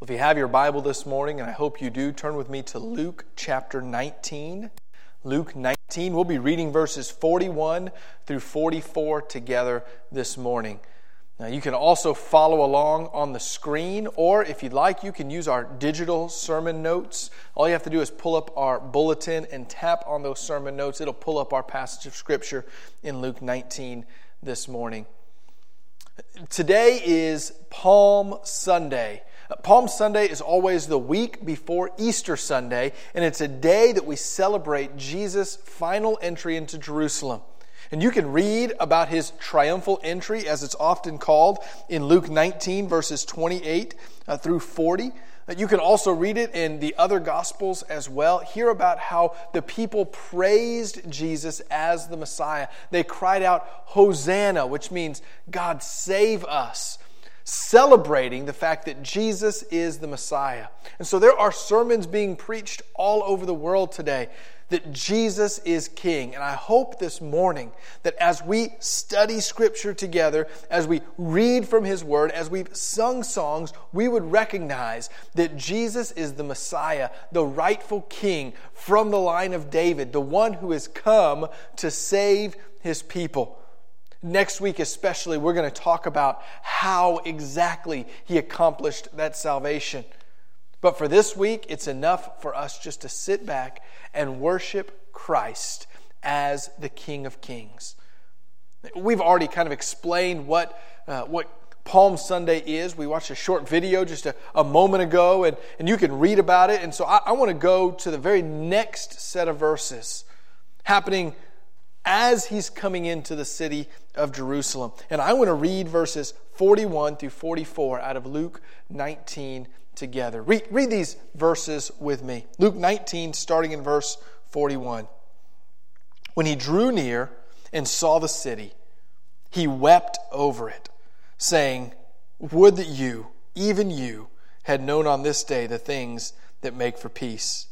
Well, if you have your Bible this morning, and I hope you do, turn with me to Luke chapter 19. Luke 19. We'll be reading verses 41 through 44 together this morning. Now, you can also follow along on the screen, or if you'd like, you can use our digital sermon notes. All you have to do is pull up our bulletin and tap on those sermon notes. It'll pull up our passage of Scripture in Luke 19 this morning. Today is Palm Sunday. Palm Sunday is always the week before Easter Sunday, and it's a day that we celebrate Jesus' final entry into Jerusalem. And you can read about his triumphal entry, as it's often called, in Luke 19, verses 28 uh, through 40. Uh, you can also read it in the other Gospels as well. Hear about how the people praised Jesus as the Messiah. They cried out, Hosanna, which means, God save us celebrating the fact that Jesus is the Messiah. And so there are sermons being preached all over the world today that Jesus is King. And I hope this morning that as we study Scripture together, as we read from His Word, as we've sung songs, we would recognize that Jesus is the Messiah, the rightful King from the line of David, the one who has come to save His people. Next week, especially, we're going to talk about how exactly he accomplished that salvation. But for this week, it's enough for us just to sit back and worship Christ as the King of Kings. We've already kind of explained what, uh, what Palm Sunday is. We watched a short video just a, a moment ago, and, and you can read about it. And so I, I want to go to the very next set of verses happening as he's coming into the city of Jerusalem. And I want to read verses 41 through 44 out of Luke 19 together. Read, read these verses with me. Luke 19, starting in verse 41. When he drew near and saw the city, he wept over it, saying, Would that you, even you, had known on this day the things that make for peace.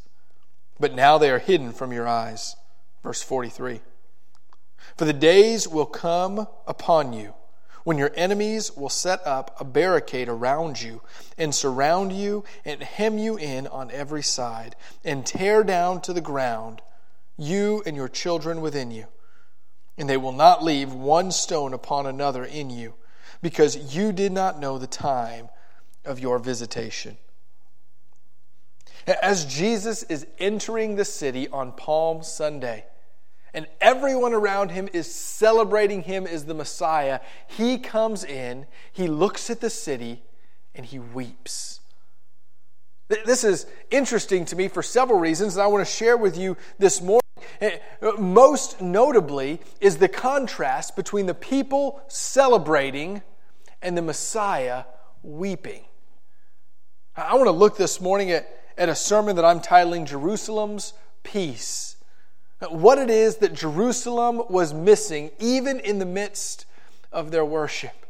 But now they are hidden from your eyes. Verse 43. For the days will come upon you when your enemies will set up a barricade around you and surround you and hem you in on every side and tear down to the ground you and your children within you. And they will not leave one stone upon another in you because you did not know the time of your visitation. As Jesus is entering the city on Palm Sunday, and everyone around him is celebrating him as the Messiah, he comes in, he looks at the city, and he weeps. This is interesting to me for several reasons, and I want to share with you this morning. Eh, most notably is the contrast between the people celebrating and the Messiah weeping. I want to look this morning at, at a sermon that I'm titling Jerusalem's Peace what it is that Jerusalem was missing, even in the midst of their worship.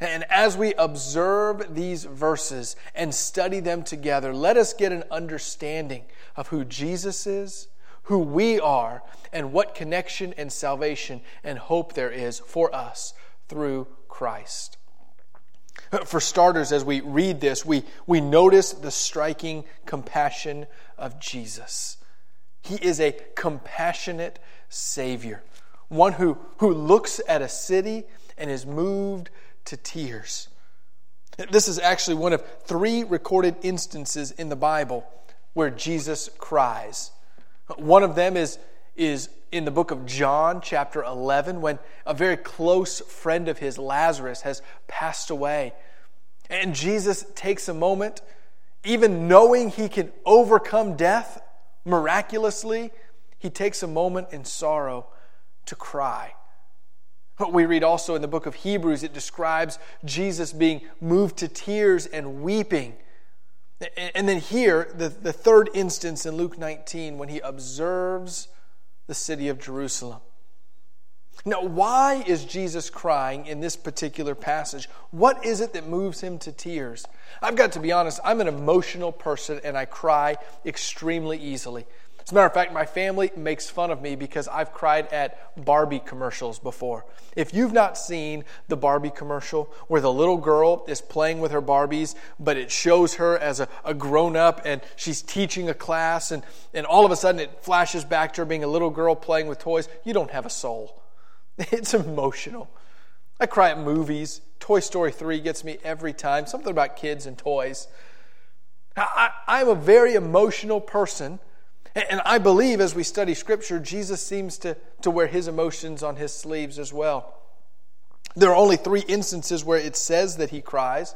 And as we observe these verses and study them together, let us get an understanding of who Jesus is, who we are, and what connection and salvation and hope there is for us through Christ. For starters, as we read this, we, we notice the striking compassion of Jesus. He is a compassionate Savior, one who, who looks at a city and is moved to tears. This is actually one of three recorded instances in the Bible where Jesus cries. One of them is, is in the book of John, chapter 11, when a very close friend of his, Lazarus, has passed away. And Jesus takes a moment, even knowing he can overcome death, miraculously, he takes a moment in sorrow to cry. But We read also in the book of Hebrews, it describes Jesus being moved to tears and weeping. And then here, the, the third instance in Luke 19, when he observes the city of Jerusalem. Now, why is Jesus crying in this particular passage? What is it that moves him to tears? I've got to be honest, I'm an emotional person and I cry extremely easily. As a matter of fact, my family makes fun of me because I've cried at Barbie commercials before. If you've not seen the Barbie commercial where the little girl is playing with her Barbies, but it shows her as a, a grown up and she's teaching a class, and, and all of a sudden it flashes back to her being a little girl playing with toys, you don't have a soul. It's emotional. I cry at movies. Toy Story 3 gets me every time. Something about kids and toys. I, I'm a very emotional person. And I believe as we study Scripture, Jesus seems to, to wear his emotions on his sleeves as well. There are only three instances where it says that he cries,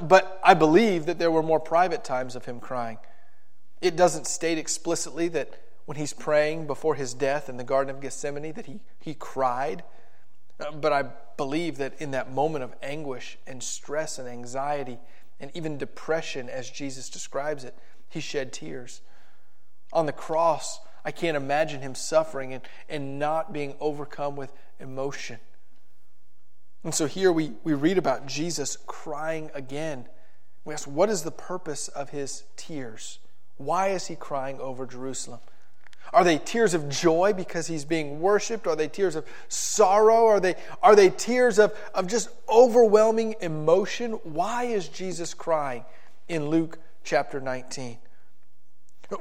but I believe that there were more private times of him crying. It doesn't state explicitly that when he's praying before his death in the Garden of Gethsemane that he, he cried, uh, but I believe that in that moment of anguish and stress and anxiety and even depression, as Jesus describes it, he shed tears. On the cross, I can't imagine him suffering and, and not being overcome with emotion. And so here we, we read about Jesus crying again. We ask, what is the purpose of his tears? Why is he crying over Jerusalem? Are they tears of joy because he's being worshiped? Are they tears of sorrow? Are they, are they tears of, of just overwhelming emotion? Why is Jesus crying in Luke chapter 19?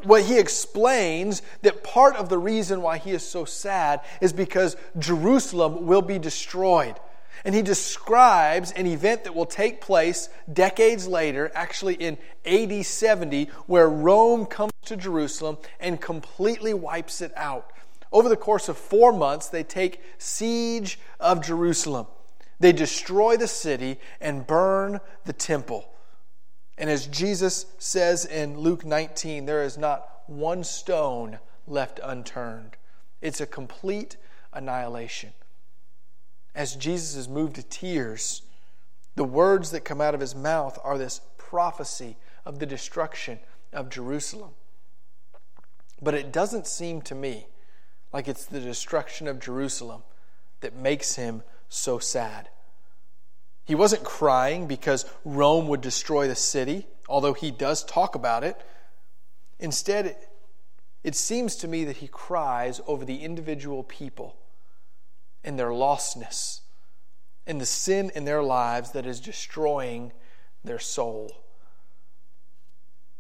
Well, he explains that part of the reason why he is so sad is because Jerusalem will be destroyed. And he describes an event that will take place decades later, actually in AD 70, where Rome comes to Jerusalem and completely wipes it out. Over the course of four months, they take siege of Jerusalem. They destroy the city and burn the temple. And as Jesus says in Luke 19, there is not one stone left unturned. It's a complete annihilation. As Jesus is moved to tears, the words that come out of his mouth are this prophecy of the destruction of Jerusalem. But it doesn't seem to me like it's the destruction of Jerusalem that makes him so sad. He wasn't crying because Rome would destroy the city, although he does talk about it. Instead, it seems to me that he cries over the individual people and their lostness and the sin in their lives that is destroying their soul.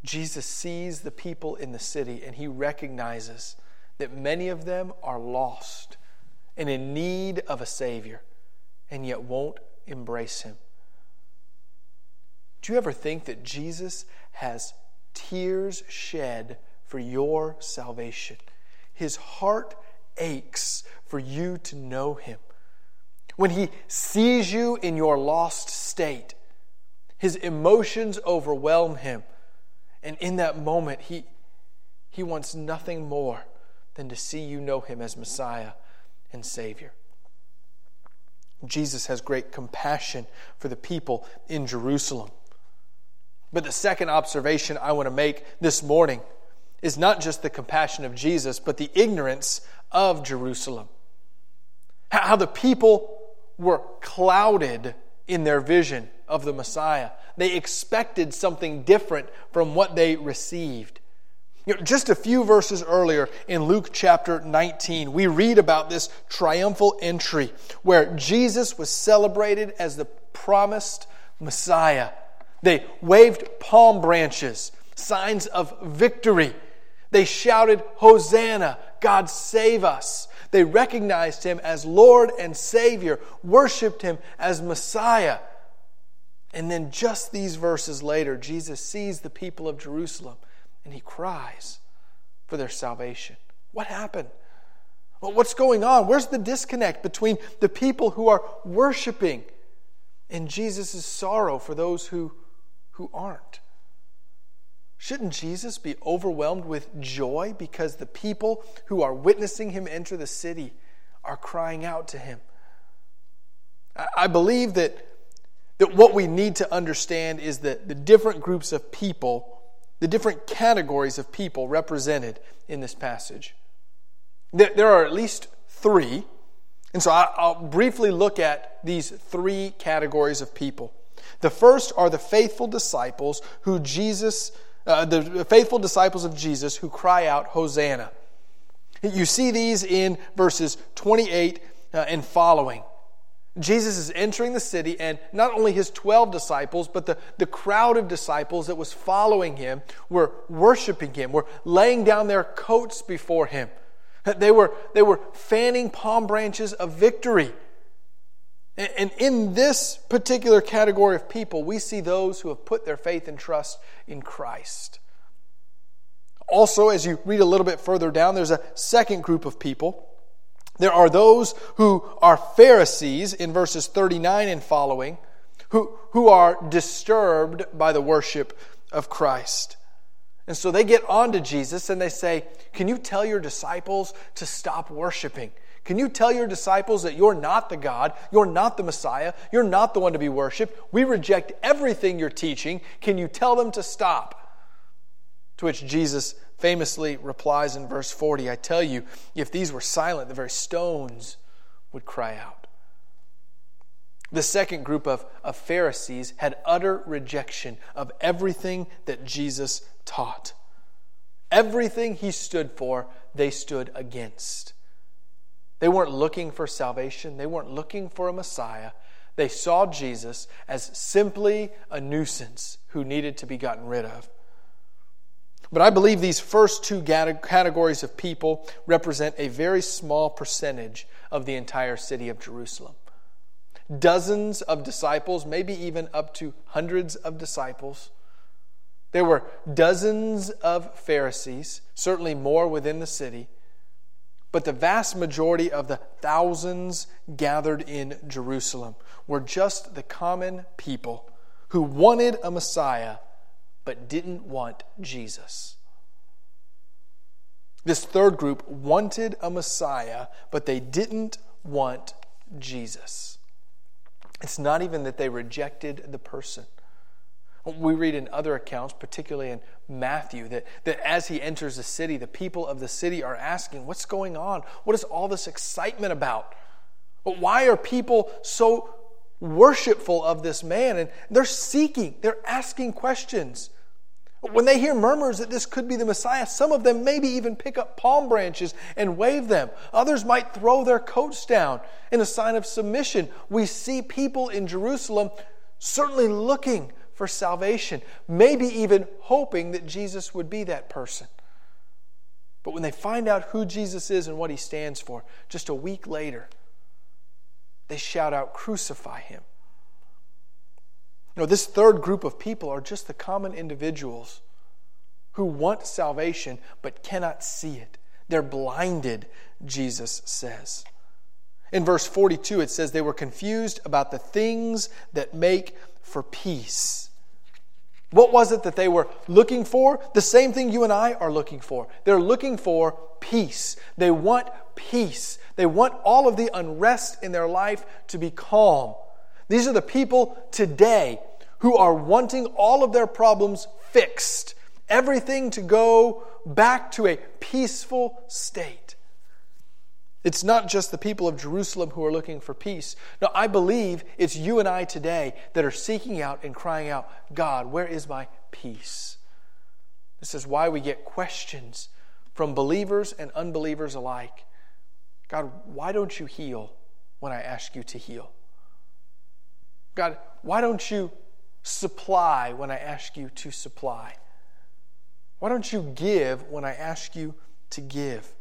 Jesus sees the people in the city and he recognizes that many of them are lost and in need of a Savior and yet won't embrace him. Do you ever think that Jesus has tears shed for your salvation? His heart aches for you to know him. When he sees you in your lost state, his emotions overwhelm him. And in that moment, he, he wants nothing more than to see you know him as Messiah and Savior. Jesus has great compassion for the people in Jerusalem. But the second observation I want to make this morning is not just the compassion of Jesus, but the ignorance of Jerusalem. How the people were clouded in their vision of the Messiah. They expected something different from what they received. You know, just a few verses earlier in Luke chapter 19, we read about this triumphal entry where Jesus was celebrated as the promised Messiah. They waved palm branches, signs of victory. They shouted, Hosanna, God save us. They recognized him as Lord and Savior, worshiped him as Messiah. And then, just these verses later, Jesus sees the people of Jerusalem and he cries for their salvation. What happened? What's going on? Where's the disconnect between the people who are worshiping and Jesus' sorrow for those who, who aren't? Shouldn't Jesus be overwhelmed with joy because the people who are witnessing him enter the city are crying out to him? I believe that, that what we need to understand is that the different groups of people the different categories of people represented in this passage. There are at least three, and so I'll briefly look at these three categories of people. The first are the faithful disciples who Jesus uh, the faithful disciples of Jesus who cry out, Hosanna. You see these in verses 28 uh, and following. Jesus is entering the city, and not only his 12 disciples, but the, the crowd of disciples that was following him were worshiping him, were laying down their coats before him. They were, they were fanning palm branches of victory. And in this particular category of people, we see those who have put their faith and trust in Christ. Also, as you read a little bit further down, there's a second group of people. There are those who are Pharisees in verses 39 and following, who, who are disturbed by the worship of Christ. And so they get on to Jesus and they say, Can you tell your disciples to stop worshiping? Can you tell your disciples that you're not the God, you're not the Messiah, you're not the one to be worshiped? We reject everything you're teaching. Can you tell them to stop? To which Jesus famously replies in verse 40 I tell you, if these were silent, the very stones would cry out. The second group of, of Pharisees had utter rejection of everything that Jesus taught. Everything he stood for, they stood against. They weren't looking for salvation, they weren't looking for a Messiah. They saw Jesus as simply a nuisance who needed to be gotten rid of. But I believe these first two categories of people represent a very small percentage of the entire city of Jerusalem. Dozens of disciples, maybe even up to hundreds of disciples. There were dozens of Pharisees, certainly more within the city. But the vast majority of the thousands gathered in Jerusalem were just the common people who wanted a Messiah but didn't want Jesus. This third group wanted a Messiah, but they didn't want Jesus. It's not even that they rejected the person. We read in other accounts, particularly in Matthew, that, that as he enters the city, the people of the city are asking, What's going on? What is all this excitement about? Why are people so worshipful of this man? And they're seeking, they're asking questions. When they hear murmurs that this could be the Messiah, some of them maybe even pick up palm branches and wave them. Others might throw their coats down in a sign of submission. We see people in Jerusalem certainly looking for salvation, maybe even hoping that Jesus would be that person. But when they find out who Jesus is and what he stands for, just a week later, they shout out, Crucify him. You know, this third group of people are just the common individuals who want salvation but cannot see it. They're blinded, Jesus says. In verse 42, it says they were confused about the things that make for peace. What was it that they were looking for? The same thing you and I are looking for. They're looking for peace. They want peace. They want all of the unrest in their life to be calm. These are the people today who are wanting all of their problems fixed, everything to go back to a peaceful state. It's not just the people of Jerusalem who are looking for peace. No, I believe it's you and I today that are seeking out and crying out, God, where is my peace? This is why we get questions from believers and unbelievers alike. God, why don't you heal when I ask you to heal? God, why don't you supply when I ask you to supply? Why don't you give when I ask you to give?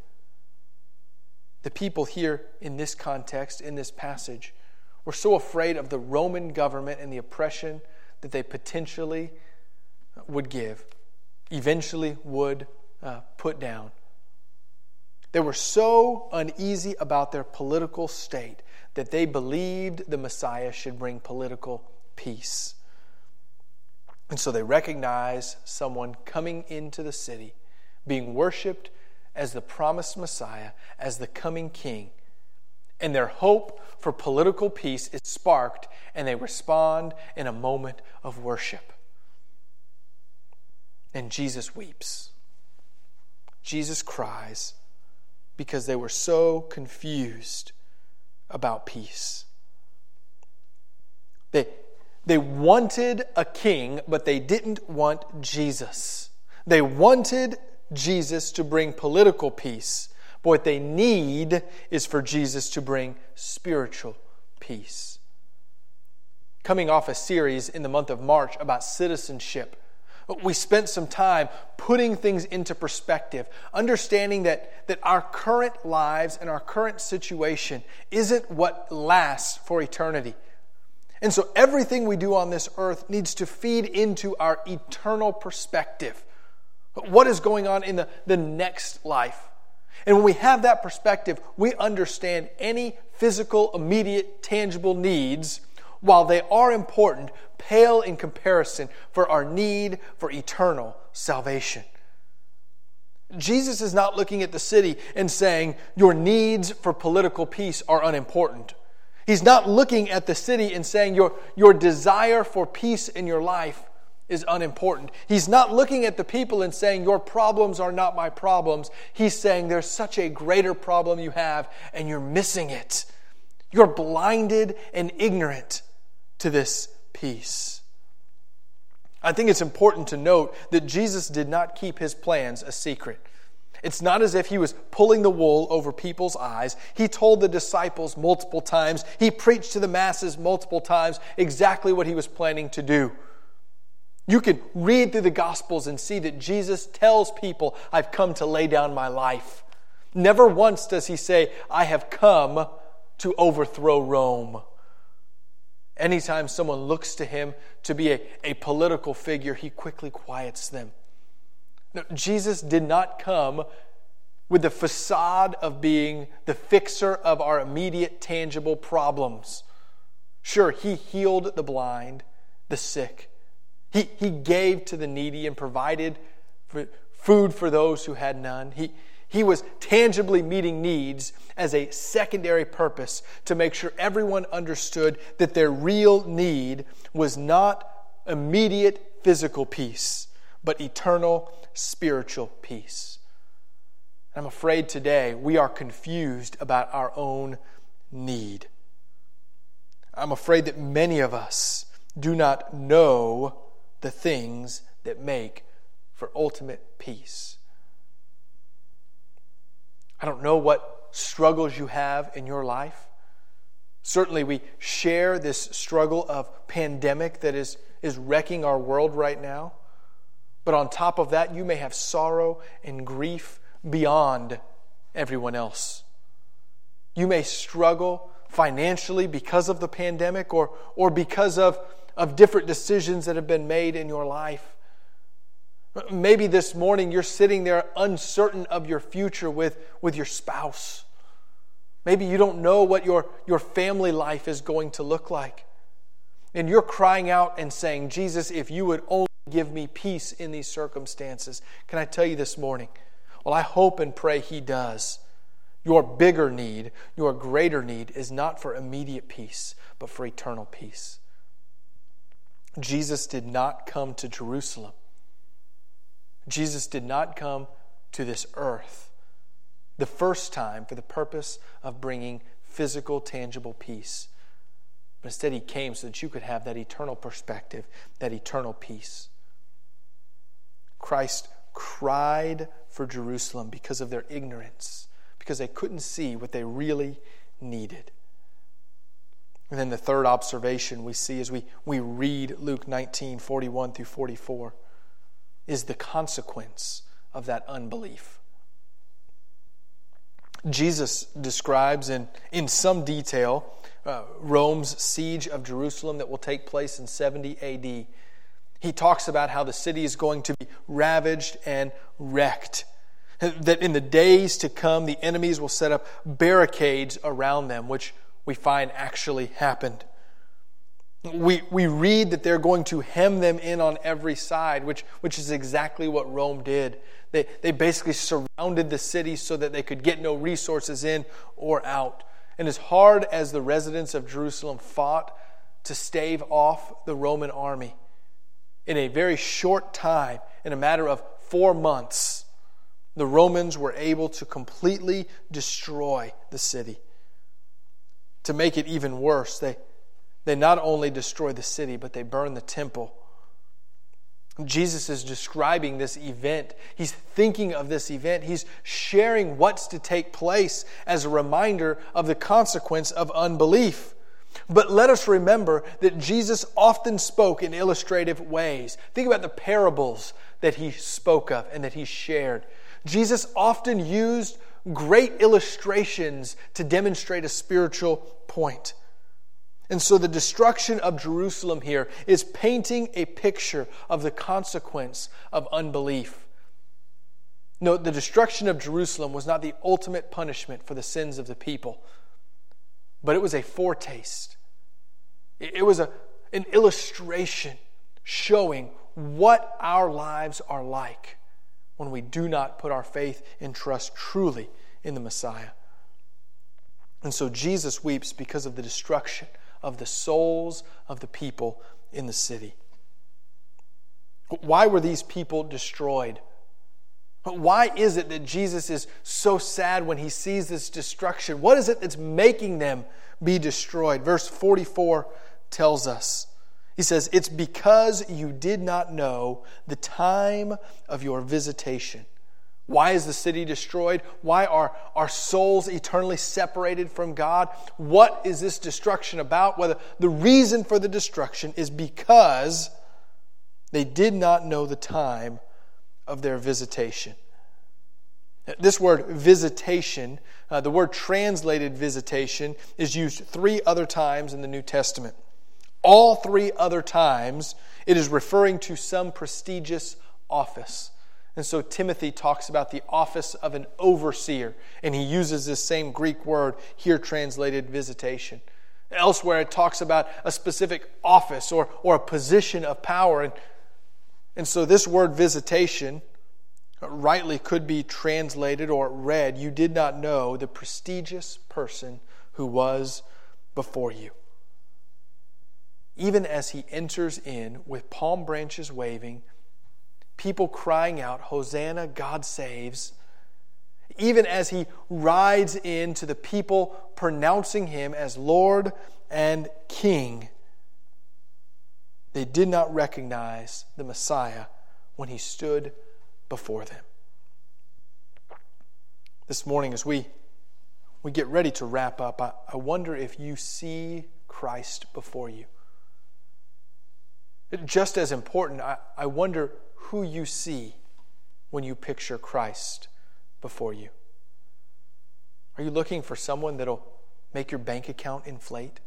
The people here in this context, in this passage, were so afraid of the Roman government and the oppression that they potentially would give, eventually would uh, put down. They were so uneasy about their political state that they believed the Messiah should bring political peace. And so they recognize someone coming into the city, being worshiped as the promised Messiah, as the coming King. And their hope for political peace is sparked, and they respond in a moment of worship. And Jesus weeps. Jesus cries because they were so confused about peace. They, they wanted a king, but they didn't want Jesus. They wanted Jesus to bring political peace, but what they need is for Jesus to bring spiritual peace. Coming off a series in the month of March about citizenship, we spent some time putting things into perspective, understanding that, that our current lives and our current situation isn't what lasts for eternity. And so everything we do on this earth needs to feed into our eternal perspective. What is going on in the, the next life? And when we have that perspective, we understand any physical, immediate, tangible needs, while they are important, pale in comparison for our need for eternal salvation. Jesus is not looking at the city and saying, Your needs for political peace are unimportant. He's not looking at the city and saying, Your, your desire for peace in your life is unimportant. He's not looking at the people and saying, Your problems are not my problems. He's saying, There's such a greater problem you have, and you're missing it. You're blinded and ignorant to this peace. I think it's important to note that Jesus did not keep his plans a secret. It's not as if he was pulling the wool over people's eyes. He told the disciples multiple times, he preached to the masses multiple times exactly what he was planning to do. You can read through the Gospels and see that Jesus tells people, I've come to lay down my life. Never once does he say, I have come to overthrow Rome. Anytime someone looks to him to be a, a political figure, he quickly quiets them. No, Jesus did not come with the facade of being the fixer of our immediate, tangible problems. Sure, he healed the blind, the sick, he, he gave to the needy and provided for food for those who had none. He, he was tangibly meeting needs as a secondary purpose to make sure everyone understood that their real need was not immediate physical peace, but eternal spiritual peace. I'm afraid today we are confused about our own need. I'm afraid that many of us do not know the things that make for ultimate peace. I don't know what struggles you have in your life. Certainly, we share this struggle of pandemic that is, is wrecking our world right now. But on top of that, you may have sorrow and grief beyond everyone else. You may struggle financially because of the pandemic or, or because of of different decisions that have been made in your life. Maybe this morning you're sitting there uncertain of your future with, with your spouse. Maybe you don't know what your, your family life is going to look like. And you're crying out and saying, Jesus, if you would only give me peace in these circumstances. Can I tell you this morning? Well, I hope and pray He does. Your bigger need, your greater need, is not for immediate peace, but for eternal peace. Jesus did not come to Jerusalem. Jesus did not come to this earth the first time for the purpose of bringing physical, tangible peace. But instead, he came so that you could have that eternal perspective, that eternal peace. Christ cried for Jerusalem because of their ignorance, because they couldn't see what they really needed. And then the third observation we see as we, we read Luke 19 41 through 44 is the consequence of that unbelief. Jesus describes in, in some detail uh, Rome's siege of Jerusalem that will take place in 70 AD. He talks about how the city is going to be ravaged and wrecked. That in the days to come, the enemies will set up barricades around them, which we find actually happened. We, we read that they're going to hem them in on every side, which, which is exactly what Rome did. They, they basically surrounded the city so that they could get no resources in or out. And as hard as the residents of Jerusalem fought to stave off the Roman army, in a very short time, in a matter of four months, the Romans were able to completely destroy the city to make it even worse, they, they not only destroy the city, but they burn the temple. Jesus is describing this event. He's thinking of this event. He's sharing what's to take place as a reminder of the consequence of unbelief. But let us remember that Jesus often spoke in illustrative ways. Think about the parables that he spoke of and that he shared. Jesus often used great illustrations to demonstrate a spiritual point. And so the destruction of Jerusalem here is painting a picture of the consequence of unbelief. Note, the destruction of Jerusalem was not the ultimate punishment for the sins of the people, but it was a foretaste. It was a, an illustration showing what our lives are like when we do not put our faith and trust truly in the Messiah. And so Jesus weeps because of the destruction of the souls of the people in the city. Why were these people destroyed? Why is it that Jesus is so sad when he sees this destruction? What is it that's making them be destroyed? Verse 44 tells us. He says, It's because you did not know the time of your visitation. Why is the city destroyed? Why are our souls eternally separated from God? What is this destruction about? Whether the reason for the destruction is because they did not know the time of their visitation. This word visitation, uh, the word translated visitation, is used three other times in the New Testament. All three other times, it is referring to some prestigious office. And so Timothy talks about the office of an overseer, and he uses this same Greek word here translated visitation. Elsewhere, it talks about a specific office or, or a position of power. And, and so this word visitation rightly could be translated or read You did not know the prestigious person who was before you. Even as he enters in with palm branches waving, people crying out, Hosanna, God saves, even as he rides in to the people pronouncing him as Lord and King. They did not recognize the Messiah when he stood before them. This morning, as we, we get ready to wrap up, I, I wonder if you see Christ before you. Just as important, I, I wonder who you see when you picture Christ before you. Are you looking for someone that'll make your bank account inflate?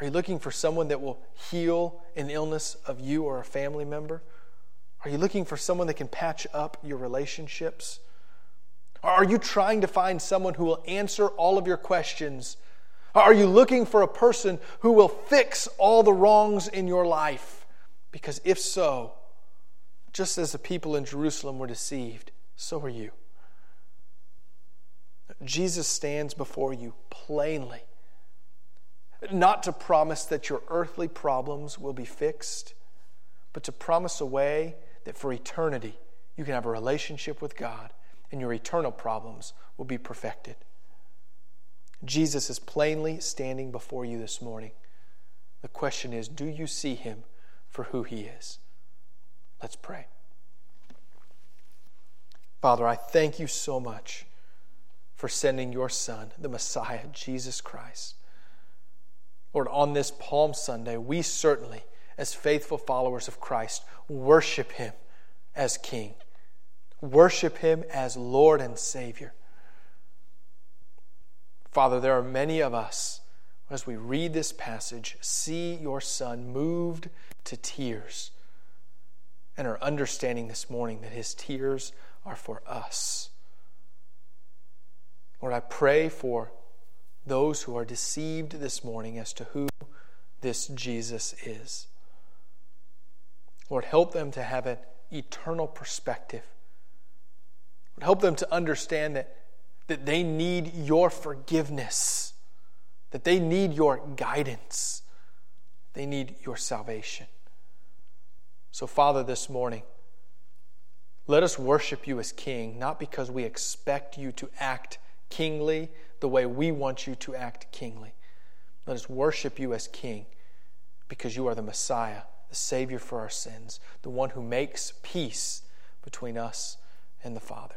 Are you looking for someone that will heal an illness of you or a family member? Are you looking for someone that can patch up your relationships? Are you trying to find someone who will answer all of your questions? Are you looking for a person who will fix all the wrongs in your life? Because if so, just as the people in Jerusalem were deceived, so are you. Jesus stands before you plainly, not to promise that your earthly problems will be fixed, but to promise a way that for eternity you can have a relationship with God and your eternal problems will be perfected. Jesus is plainly standing before you this morning. The question is do you see him for who he is? Let's pray. Father, I thank you so much for sending your Son, the Messiah, Jesus Christ. Lord, on this Palm Sunday, we certainly, as faithful followers of Christ, worship him as King, worship him as Lord and Savior. Father, there are many of us, as we read this passage, see your Son moved to tears and are understanding this morning that his tears are for us. Lord, I pray for those who are deceived this morning as to who this Jesus is. Lord, help them to have an eternal perspective. Lord, help them to understand that, that they need your forgiveness, that they need your guidance, they need your salvation. So, Father, this morning, let us worship you as King, not because we expect you to act kingly the way we want you to act kingly. Let us worship you as King because you are the Messiah the Savior for our sins, the one who makes peace between us and the Father.